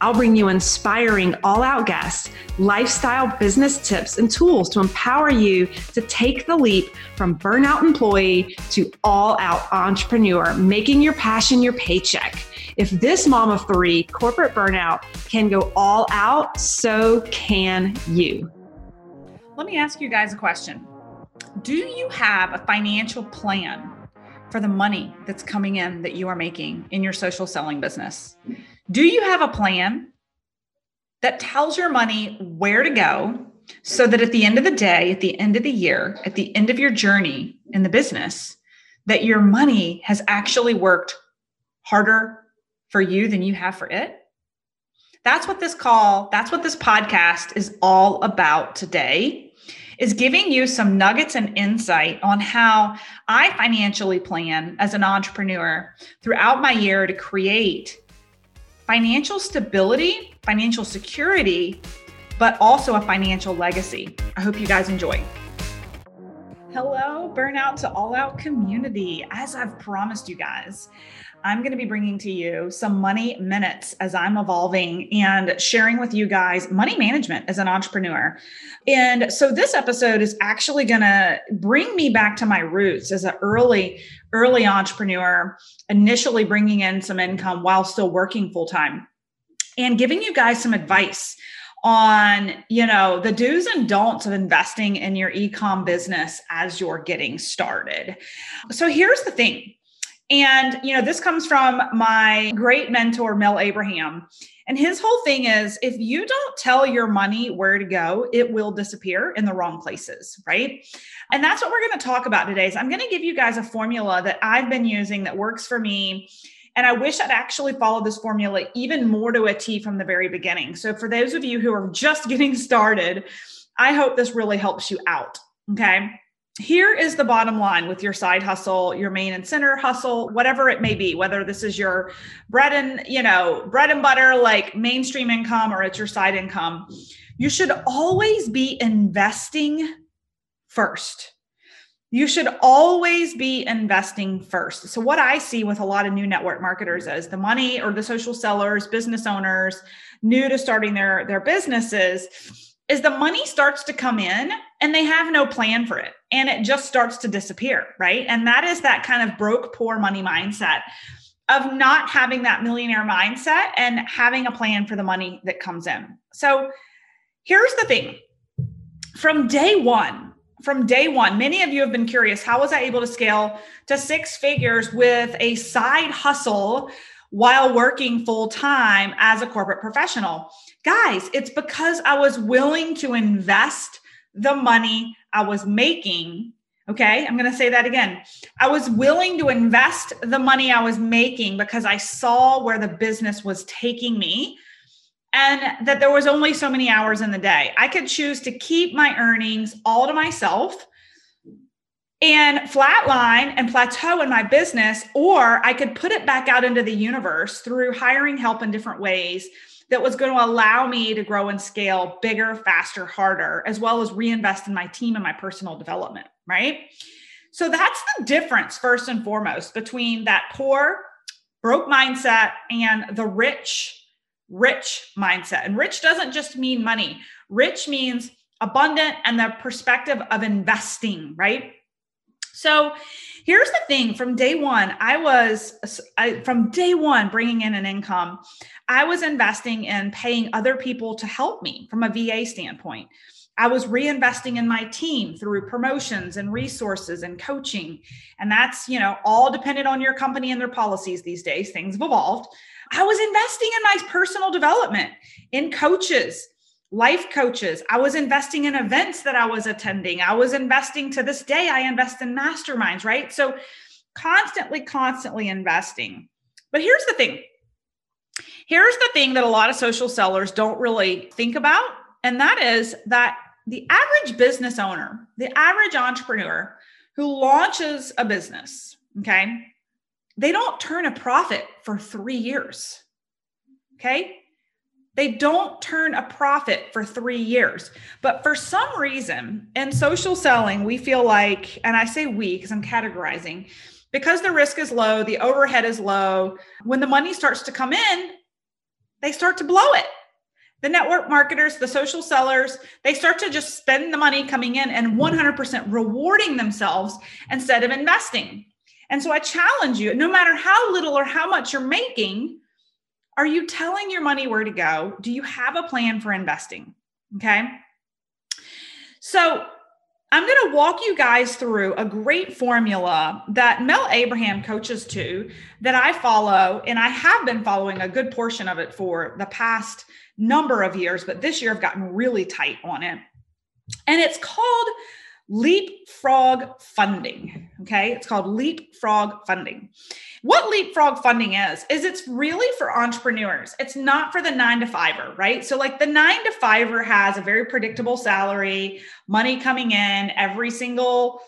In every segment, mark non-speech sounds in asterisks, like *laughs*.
I'll bring you inspiring all out guests, lifestyle business tips, and tools to empower you to take the leap from burnout employee to all out entrepreneur, making your passion your paycheck. If this mom of three corporate burnout can go all out, so can you. Let me ask you guys a question Do you have a financial plan? For the money that's coming in that you are making in your social selling business. Do you have a plan that tells your money where to go so that at the end of the day, at the end of the year, at the end of your journey in the business, that your money has actually worked harder for you than you have for it? That's what this call, that's what this podcast is all about today is giving you some nuggets and insight on how I financially plan as an entrepreneur throughout my year to create financial stability, financial security, but also a financial legacy. I hope you guys enjoy. Hello, Burnout to All Out community. As I've promised you guys, I'm going to be bringing to you some money minutes as I'm evolving and sharing with you guys money management as an entrepreneur. And so this episode is actually going to bring me back to my roots as an early early entrepreneur, initially bringing in some income while still working full time and giving you guys some advice on you know the do's and don'ts of investing in your ecom business as you're getting started so here's the thing and you know this comes from my great mentor mel abraham and his whole thing is if you don't tell your money where to go, it will disappear in the wrong places, right? And that's what we're going to talk about today. So I'm going to give you guys a formula that I've been using that works for me. And I wish I'd actually followed this formula even more to a T from the very beginning. So for those of you who are just *laughs* getting started, I hope this really helps you out. Okay here is the bottom line with your side hustle your main and center hustle whatever it may be whether this is your bread and you know bread and butter like mainstream income or it's your side income. You should always be investing first. You should always be investing first. So what i see with a lot of new network marketers is the money or the social sellers business owners new to starting their their businesses is the money starts to come in and they have no plan for it and it just starts to disappear, right? And that is that kind of broke, poor money mindset of not having that millionaire mindset and having a plan for the money that comes in. So here's the thing from day one, from day one, many of you have been curious how was I able to scale to six figures with a side hustle while working full time as a corporate professional? Guys, it's because I was willing to invest the money I was making. Okay, I'm going to say that again. I was willing to invest the money I was making because I saw where the business was taking me and that there was only so many hours in the day. I could choose to keep my earnings all to myself and flatline and plateau in my business, or I could put it back out into the universe through hiring help in different ways that was going to allow me to grow and scale bigger, faster, harder, as well as reinvest in my team and my personal development, right? So that's the difference, first and foremost, between that poor, broke mindset and the rich, rich mindset. And rich doesn't just mean money, rich means abundant and the perspective of investing, right? So here's the thing from day one, I was, I, from day one, bringing in an income, I was investing in paying other people to help me from a VA standpoint. I was reinvesting in my team through promotions and resources and coaching. And that's, you know, all dependent on your company and their policies these days. Things have evolved. I was investing in my personal development, in coaches, life coaches. I was investing in events that I was attending. I was investing to this day, I invest in masterminds, right? So constantly, constantly investing. But here's the thing here's the thing that a lot of social sellers don't really think about, and that is that the average business owner, the average entrepreneur who launches a business, okay, they don't turn a profit for three years. Okay. They don't turn a profit for three years. But for some reason in social selling, we feel like, and I say we because I'm categorizing, because the risk is low, the overhead is low. When the money starts to come in, they start to blow it. The network marketers, the social sellers, they start to just spend the money coming in and 100% rewarding themselves instead of investing. And so I challenge you no matter how little or how much you're making, are you telling your money where to go? Do you have a plan for investing? Okay. So I'm going to walk you guys through a great formula that Mel Abraham coaches to that I follow. And I have been following a good portion of it for the past number of years, but this year I've gotten really tight on it. And it's called leapfrog funding. Okay. It's called leapfrog funding. What leapfrog funding is, is it's really for entrepreneurs. It's not for the nine to fiver, right? So, like the nine to fiver has a very predictable salary, money coming in every single,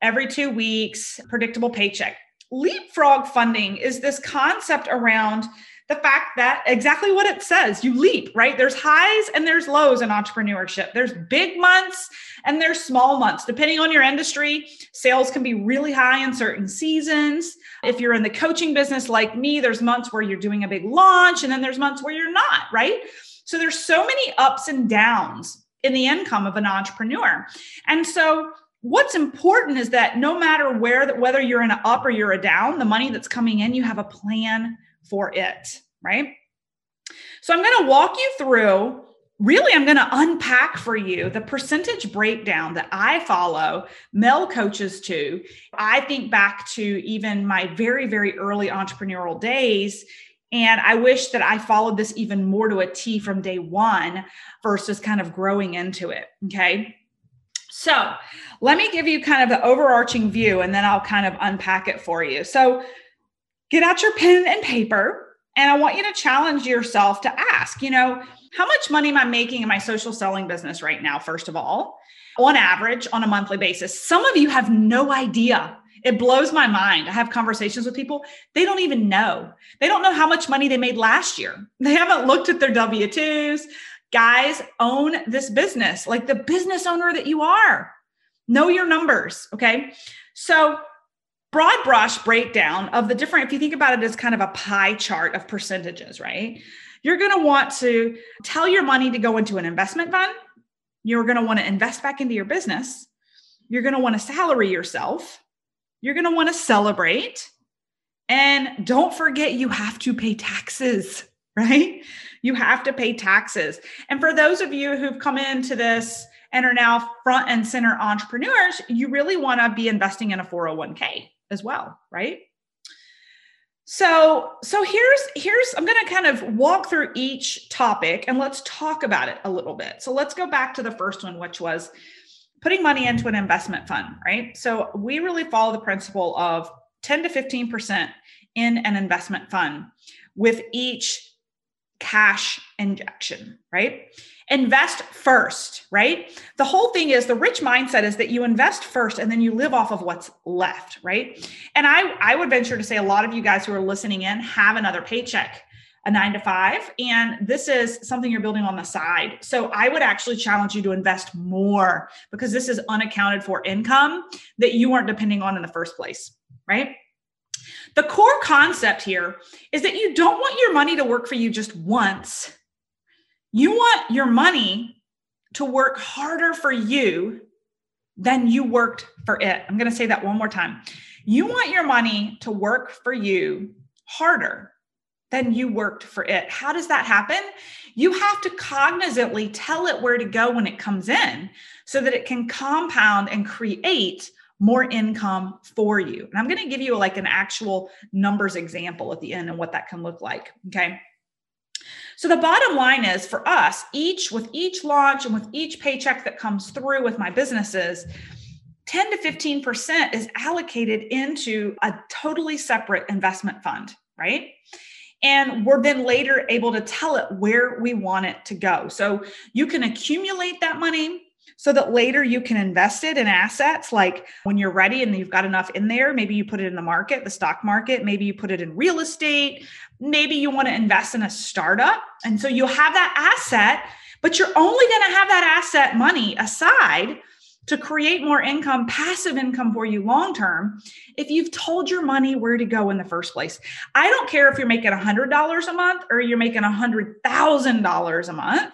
every two weeks, predictable paycheck. Leapfrog funding is this concept around the fact that exactly what it says you leap right? There's highs and there's lows in entrepreneurship. There's big months and there's small months. Depending on your industry sales can be really high in certain seasons. If you're in the coaching business like me there's months where you're doing a big launch and then there's months where you're not right? So there's so many ups and downs in the income of an entrepreneur. And so what's important is that no matter where that whether you're in an up or you're a down the money that's coming in you have a plan for it, right? So I'm going to walk you through really i'm going to unpack for you the percentage breakdown that i follow mel coaches to i think back to even my very very early entrepreneurial days and i wish that i followed this even more to a t from day one versus kind of growing into it okay? So let me give you kind of the overarching view and then i'll kind of unpack it for you. So get out your pen and paper and I want you to challenge yourself to ask, you know, how much money am I making in my social selling business right now, first of all, on average, on a monthly basis? Some of you have no idea. It blows my mind. I have conversations with people, they don't even know. They don't know how much money they made last year. *laughs* They haven't looked at their W 2s. Guys, own this business like the business owner that you are. Know your numbers. Okay. So, broad brush breakdown of the different, if you think about it as kind of a pie chart of percentages, right? You're going to want to tell your money to go into an investment fund. You're going to want to invest back into your business. You're going to want to salary yourself. You're going to want to celebrate. And don't forget, you have to pay taxes, *laughs* right? You have to pay taxes. And for those of you who've come into this and are now front and center entrepreneurs, you really want to be investing in a 401k as well, right? So, so here's here's I'm going to kind of walk through each topic and let's talk about it a little bit. So, let's go back to the first one which was putting money into an investment fund, right? So, we really follow the principle of 10 to 15% in an investment fund with each cash injection, right? Invest first, right? The whole thing is the rich mindset is that you invest first and then you live off of what's left, right? And I I would venture to say a lot of you guys who are listening in have another paycheck, a 9 to 5, and this is something you're building on the side. So I would actually challenge you to invest more because this is unaccounted for income that you weren't depending on in the first place, right? The core concept here is that you don't want your money to work for you just once. You want your money to work harder for you than you worked for it. I'm going to say that one more time. You want your money to work for you harder than you worked for it. How does that happen? You have to cognizantly tell it where to go when it comes in so that it can compound and create more income for you. And I'm going to give you like an actual numbers example at the end and what that can look like. Okay. So the bottom line is for us, each with each launch and with each paycheck that comes through with my businesses, 10 to 15% is allocated into a totally separate investment fund, right? And we're then later able to tell it where we want it to go. So you can accumulate that money so that later you can invest it in assets like when you're ready and you've got enough in there maybe you put it in the market the stock market maybe you put it in real estate maybe you want to invest in a startup and so you have that asset but you're only going to have that asset money aside to create more income, passive income for you long term, if you've told your money where to go in the first place. I don't care if you're making $100 a month or you're making $100,000 a month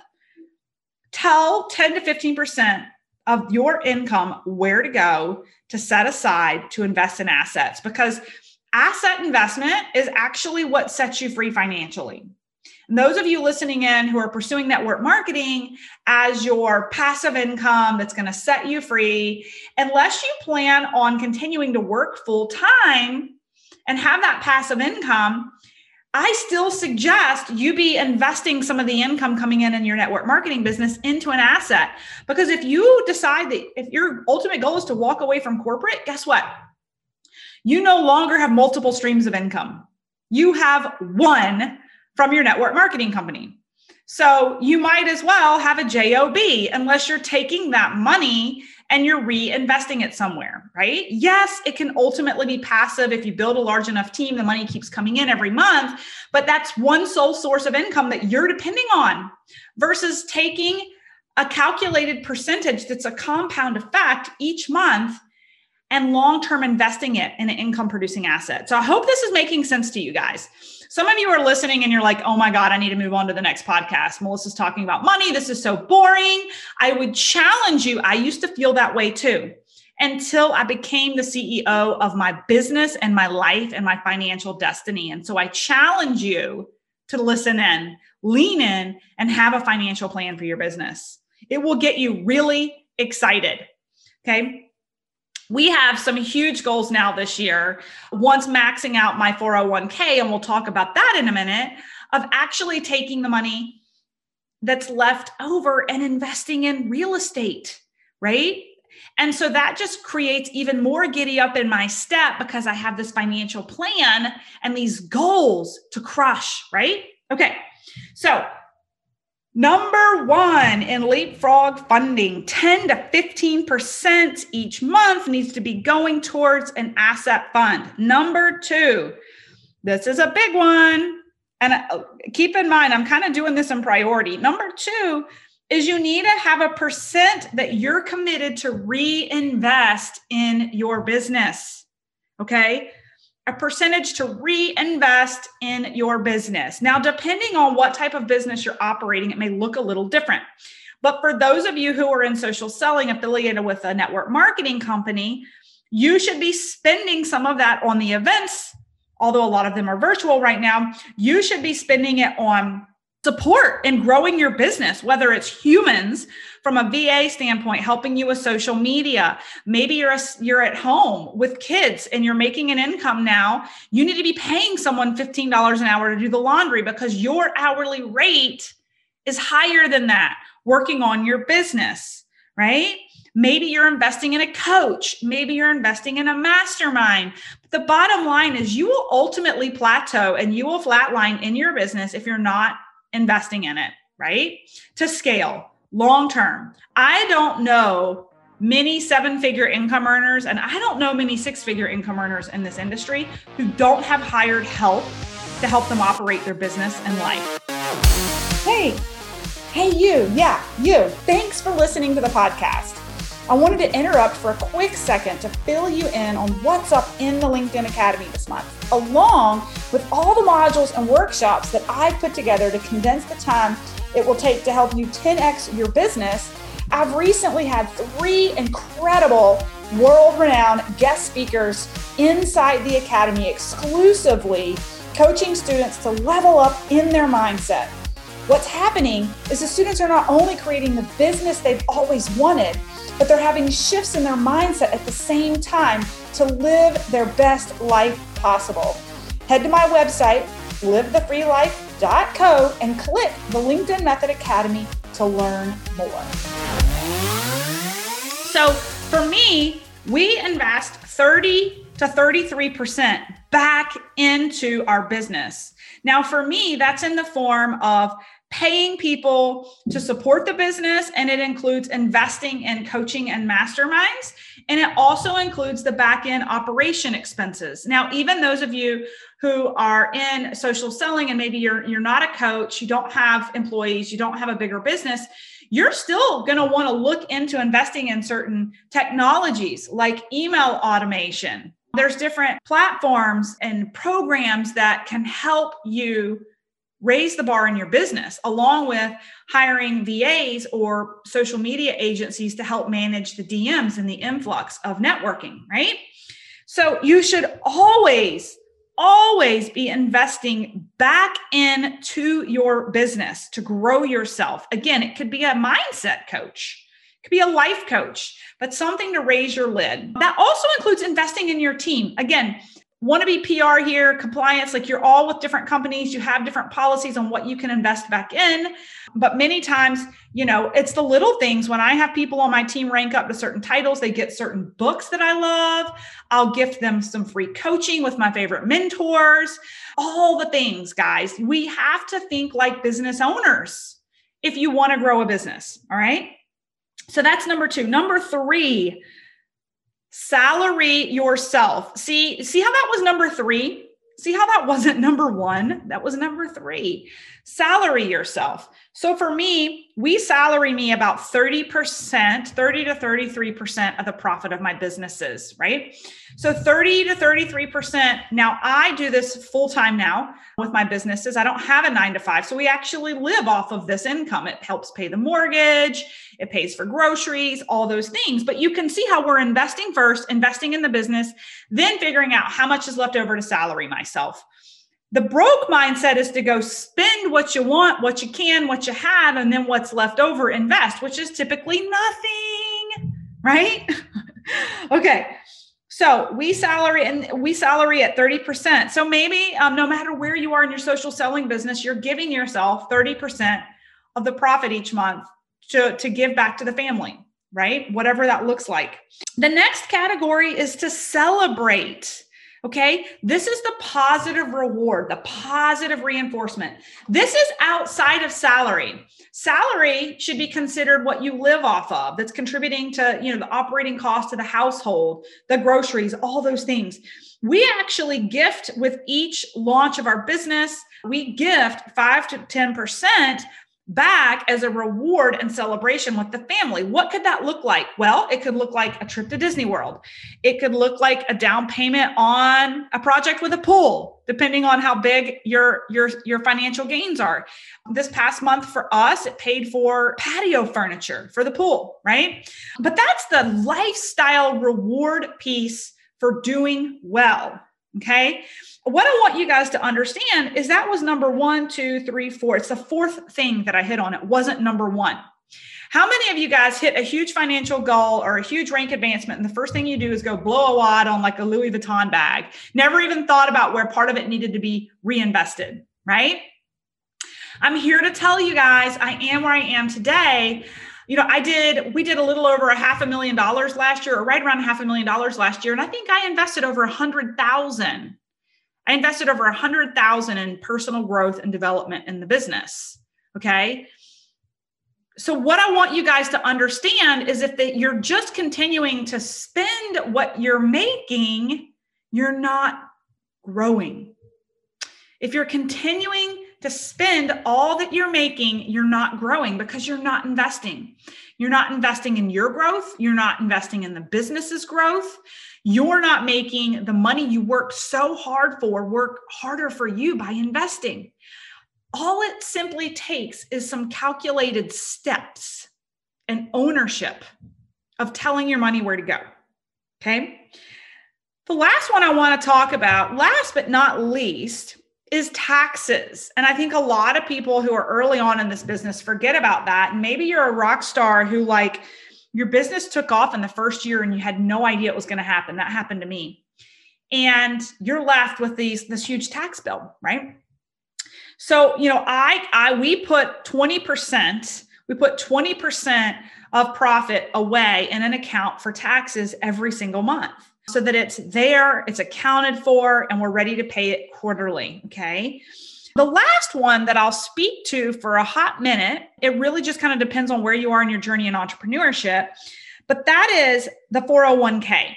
tell 10 to 15% of your income where to go to set aside to invest in assets because asset investment is actually what sets you free financially. And those of you listening in who are pursuing network marketing as your passive income that's going to set you free, unless you plan on continuing to work full time and have that passive income, I still suggest you be investing some of the income coming in in your network marketing business into an asset. Because if you decide that if your ultimate goal is to walk away from corporate, guess what? You no longer have multiple streams of income. You have one from your network marketing company. So you might as well have a JOB unless you're taking that money and you're reinvesting it somewhere, right? Yes, it can ultimately be passive if you build a large enough team, the money keeps coming in every month, but that's one sole source of income that you're depending on versus taking a calculated percentage that's a compound effect each month and long term investing it in an income producing asset. So I hope this is making sense to you guys. Some of you are listening and you're like, oh my God, I need to move on to the next podcast. Melissa's talking about money. This is so boring. I would challenge you. I used to feel that way too until I became the CEO of my business and my life and my financial destiny. And so I challenge you to listen in, lean in, and have a financial plan for your business. It will get you really excited. Okay we have some huge goals now this year. Once maxing out my 401k, and we'll talk about that in a minute, of actually taking the money that's left over and investing in real estate, right? And so that just creates even more giddy up in my step because I have this financial plan and these goals to crush, right? Okay. So Number one in leapfrog funding, 10 to 15% each month needs to be going towards an asset fund. Number two, this is a big one. And uh, keep in mind, I'm kind of doing this in priority. Number two is you need to have a percent that you're committed to reinvest in your business. Okay a percentage to reinvest in your business. Now, depending on what type of business you're operating, it may look a little different. But for those of you who are in social selling affiliated with a network marketing company, you should be spending some of that on the events, although a lot of them are virtual right now. You should be spending it on support in growing your business, whether it's humans from a VA standpoint, helping you with social media. Maybe you're a, you're at home with kids and you're making an income now. You need to be paying someone $15 an hour to do the laundry because your hourly rate is higher than that working on your business, right? Maybe you're investing in a coach. Maybe you're investing in a mastermind. But the bottom line is you will ultimately plateau and you will flatline in your business if you're not investing in it, right? To scale long term. I don't know many seven figure income earners, and I don't know many six figure income earners in this industry who don't have hired help to help them operate their business and life. Hey, hey, you, yeah, you. Thanks for listening to the podcast. I wanted to interrupt for a quick second to fill you in on what's up in the LinkedIn Academy this month, along with all the modules and workshops that I've put together to condense the time it will take to help you 10x your business. I've recently had three incredible world renowned guest speakers inside the Academy exclusively coaching students to level up in their mindset. What's happening is the students are not only creating the business they've always wanted, but they're having shifts in their mindset at the same time to live their best life possible. Head to my website, livethefreelife.com code and click the LinkedIn Method Academy to learn more. So for me, we invest 30 to 33% back into our business. Now, for me, that's in the form of paying people to support the business, and it includes investing in coaching and masterminds. And it also includes the back end operation expenses. Now, even those of you who are in social selling and maybe you're you're not a coach, you don't have employees, you don't have a bigger business, you're still going to want to look into investing in certain technologies like email automation. There's different platforms and programs that can help you raise the bar in your business, along with hiring VAs or social media agencies to help manage the DMs and the influx of networking, right? So you should always, always be investing back into your business to grow yourself. Again, it could be a mindset coach. It could be a life coach, but something to raise your lid. That also includes investing in your team. Again, want to be PR here, compliance, like you're all with different companies, you have different policies on what you can invest back in. But many times, you know, it's the little things. When I have people on my team rank up to certain titles, they get certain books that I love. I'll gift them some free coaching with my favorite mentors, all the things, guys. We have to think like business owners if you want to grow a business. All right. So that's number two. Number three, salary yourself. See, see how that was number 3? See how that wasn't *laughs* number 1? That was number 3. Salary yourself. So for me, we salary me about 30%, 30 to 33% of the profit of my businesses, right? So 30 to 33%. Now I do this full time now with my businesses. I don't have a nine to five. So we actually live off of this income. It helps pay the mortgage, it pays for groceries, all those things. But you can see how we're investing first, investing in the business, then figuring out how much is left over to salary myself. The broke mindset is to go spend what you want, what you can, what you have, and then what's left over, invest, which is typically nothing, right? *laughs* okay. So we salary and we salary at 30%. So maybe um, no matter where you are in your social selling business, you're giving yourself 30% of the profit each month to, to give back to the family, right? Whatever that looks like. The next category is to celebrate. Okay. This is the positive reward, the positive reinforcement. This is outside of salary. Salary should be considered what you live off of that's contributing to, you know, the operating cost of the household, the groceries, all those things. We actually gift with each launch of our business, we gift 5 to 10% back as a reward and celebration with the family. What could that look like? Well, it could look like a trip to Disney World. It could look like a down payment on a project with a pool, depending on how big your your your financial gains are. This past month for us, it paid for patio furniture for the pool, right? But that's the lifestyle reward piece for doing well, okay? what I want you guys to understand is that was number one, two, three, four. It's the fourth thing that I hit on. It wasn't number one. How many of you guys hit a huge financial goal or a huge rank advancement, and the first thing you do is go blow a wad on like a Louis Vuitton bag? Never even thought about where part of it needed to be reinvested, right? I'm here to tell you guys I am where I am today. You know, I did, we did a little over a half a million dollars last year, or right around half a million dollars last year. And I think I invested over a hundred thousand I invested over a hundred thousand in personal growth and development in the business. Okay. So what I want you guys to understand is if that you're just continuing to spend what you're making, you're not growing. If you're continuing to spend all that you're making, you're not growing because you're not investing. You're not investing in your growth. You're not investing in the business's growth you're not making the money you worked so hard for work harder for you by investing. All it simply takes is some calculated steps and ownership of telling your money where to go. Okay. The last one I want to talk about, last but not least, is taxes. And I think a lot of people who are early on in this business forget about that. And maybe you're a rock star who, like, your business took off in the first year and you had no idea it was going to happen. That happened to me. And you're left with these this huge tax bill, right? So, you know, I I we put 20%, we put 20% of profit away in an account for taxes every single month so that it's there, it's accounted for, and we're ready to pay it quarterly. Okay. The last one that I'll speak to for a hot minute, it really just kind of depends on where you are in your journey in entrepreneurship, but that is the 401k,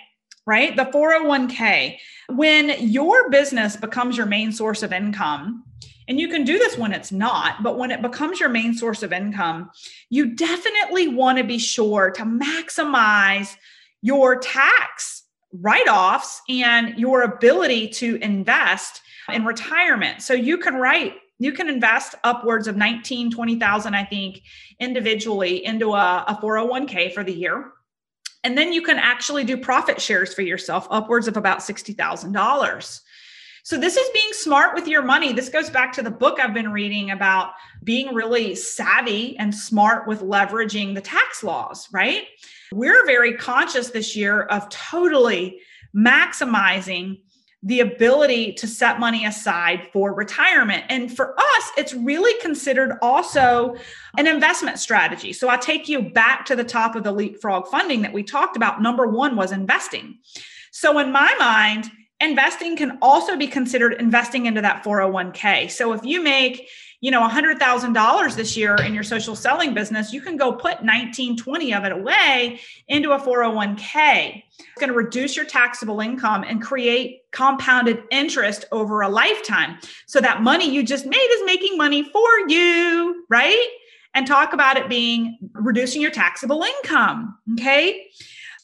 right? The 401k. When your business becomes your main source of income, and you can do this when it's not, but when it becomes your main source of income, you definitely want to be sure to maximize your tax write offs and your ability to invest in retirement. So you can write, you can invest upwards of 19, 20,000, I think, individually into a, a 401k for the year. And then you can actually do profit shares for yourself upwards of about $60,000. So, this is being smart with your money. This goes back to the book I've been reading about being really savvy and smart with leveraging the tax laws, right? We're very conscious this year of totally maximizing the ability to set money aside for retirement. And for us, it's really considered also an investment strategy. So I take you back to the top of the leapfrog funding that we talked about. Number one was investing. So in my mind, investing can also be considered investing into that 401k. So if you make, you know, $100,000 this year in your social selling business, you can go put 19, 20 of it away into a 401k. It's going to reduce your taxable income and create compounded interest over a lifetime. So that money you just made is making money for you, right? And talk about it being reducing your taxable income. Okay.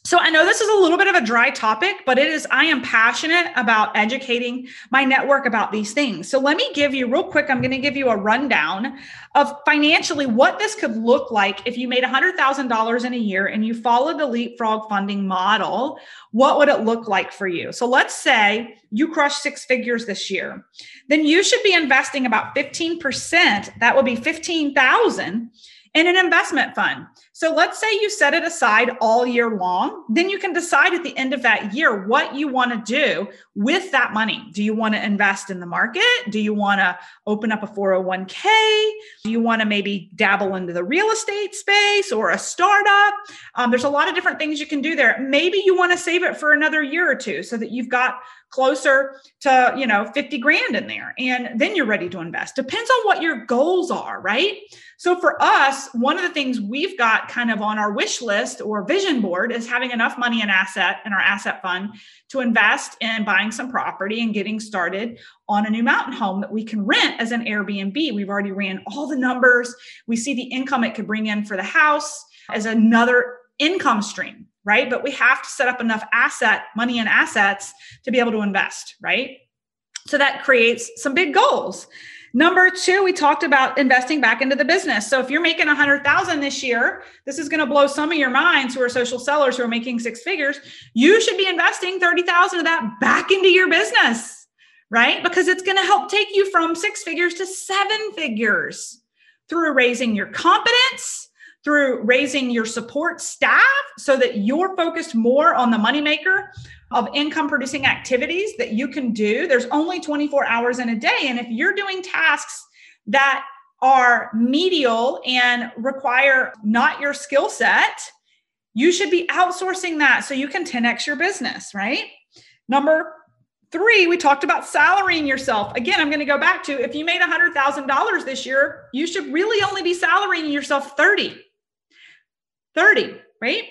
So I know this is a little bit of a dry topic, but it is, I am passionate about educating my network about these things. So let me give you real quick, I'm going to give you a rundown of financially what this could look like if you made $100,000 in a year and you followed the leapfrog funding model. What would it look like for you? So let's say you crush six figures this year, then you should be investing about 15%. That would be 15,000 in an investment fund. So let's say you set it aside all year long, then you can decide at the end of that year what you want to do with that money. Do you want to invest in the market? Do you want to open up a 401k? Do you want to maybe dabble into the real estate space or a startup? Um, there's a lot of different things you can do there. Maybe you want to save it for another year or two so that you've got closer to you know 50 grand in there and then you're ready to invest depends on what your goals are right so for us one of the things we've got kind of on our wish list or vision board is having enough money in asset in our asset fund to invest in buying some property and getting started on a new mountain home that we can rent as an airbnb we've already ran all the numbers we see the income it could bring in for the house as another income stream right? But we have to set up enough asset, money and assets to be able to invest, right? So that creates some big goals. Number two, we talked about investing back into the business. So if you're making a hundred thousand this year, this is going to blow some of your minds who are social sellers who are making six figures. You should be investing 30,000 of that back into your business, right? Because it's going to help take you from six figures to seven figures through raising your competence, through raising your support staff so that you're focused more on the moneymaker of income producing activities that you can do. There's only 24 hours in a day. And if you're doing tasks that are medial and require not your skill set, you should be outsourcing that so you can 10x your business, right? Number three, we talked about salarying yourself. Again, I'm going to go back to if you made $100,000 this year, you should really only be salarying yourself 30. 30, right?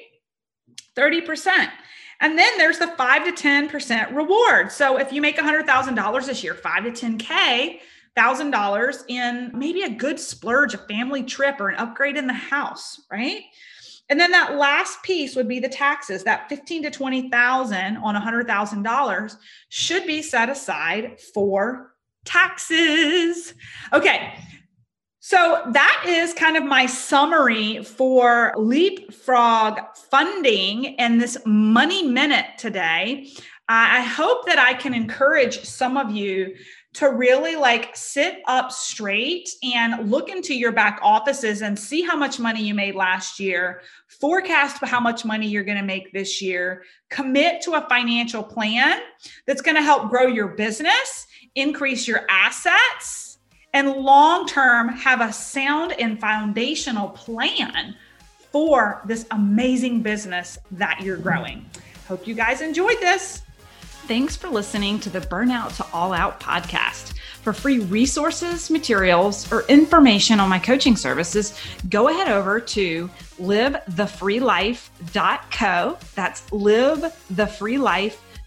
30%. And then there's the 5 to 10% reward. So if you make $100,000 this year, 5 to 10K, $1,000 in maybe a good splurge, a family trip, or an upgrade in the house, right? And then that last piece would be the taxes. That 15 to 20,000 on a $100,000 should be set aside for taxes. Okay. So that is kind of my summary for Leapfrog funding and this money minute today. I hope that I can encourage some of you to really like sit up straight and look into your back offices and see how much money you made last year, forecast how much money you're going to make this year, commit to a financial plan that's going to help grow your business, increase your assets and long term have a sound and foundational plan for this amazing business that you're growing. Hope you guys enjoyed this. Thanks for listening to the Burnout to All Out podcast. For free resources, materials, or information on my coaching services, go ahead over to livethefreelife.co. That's livethefreelife.co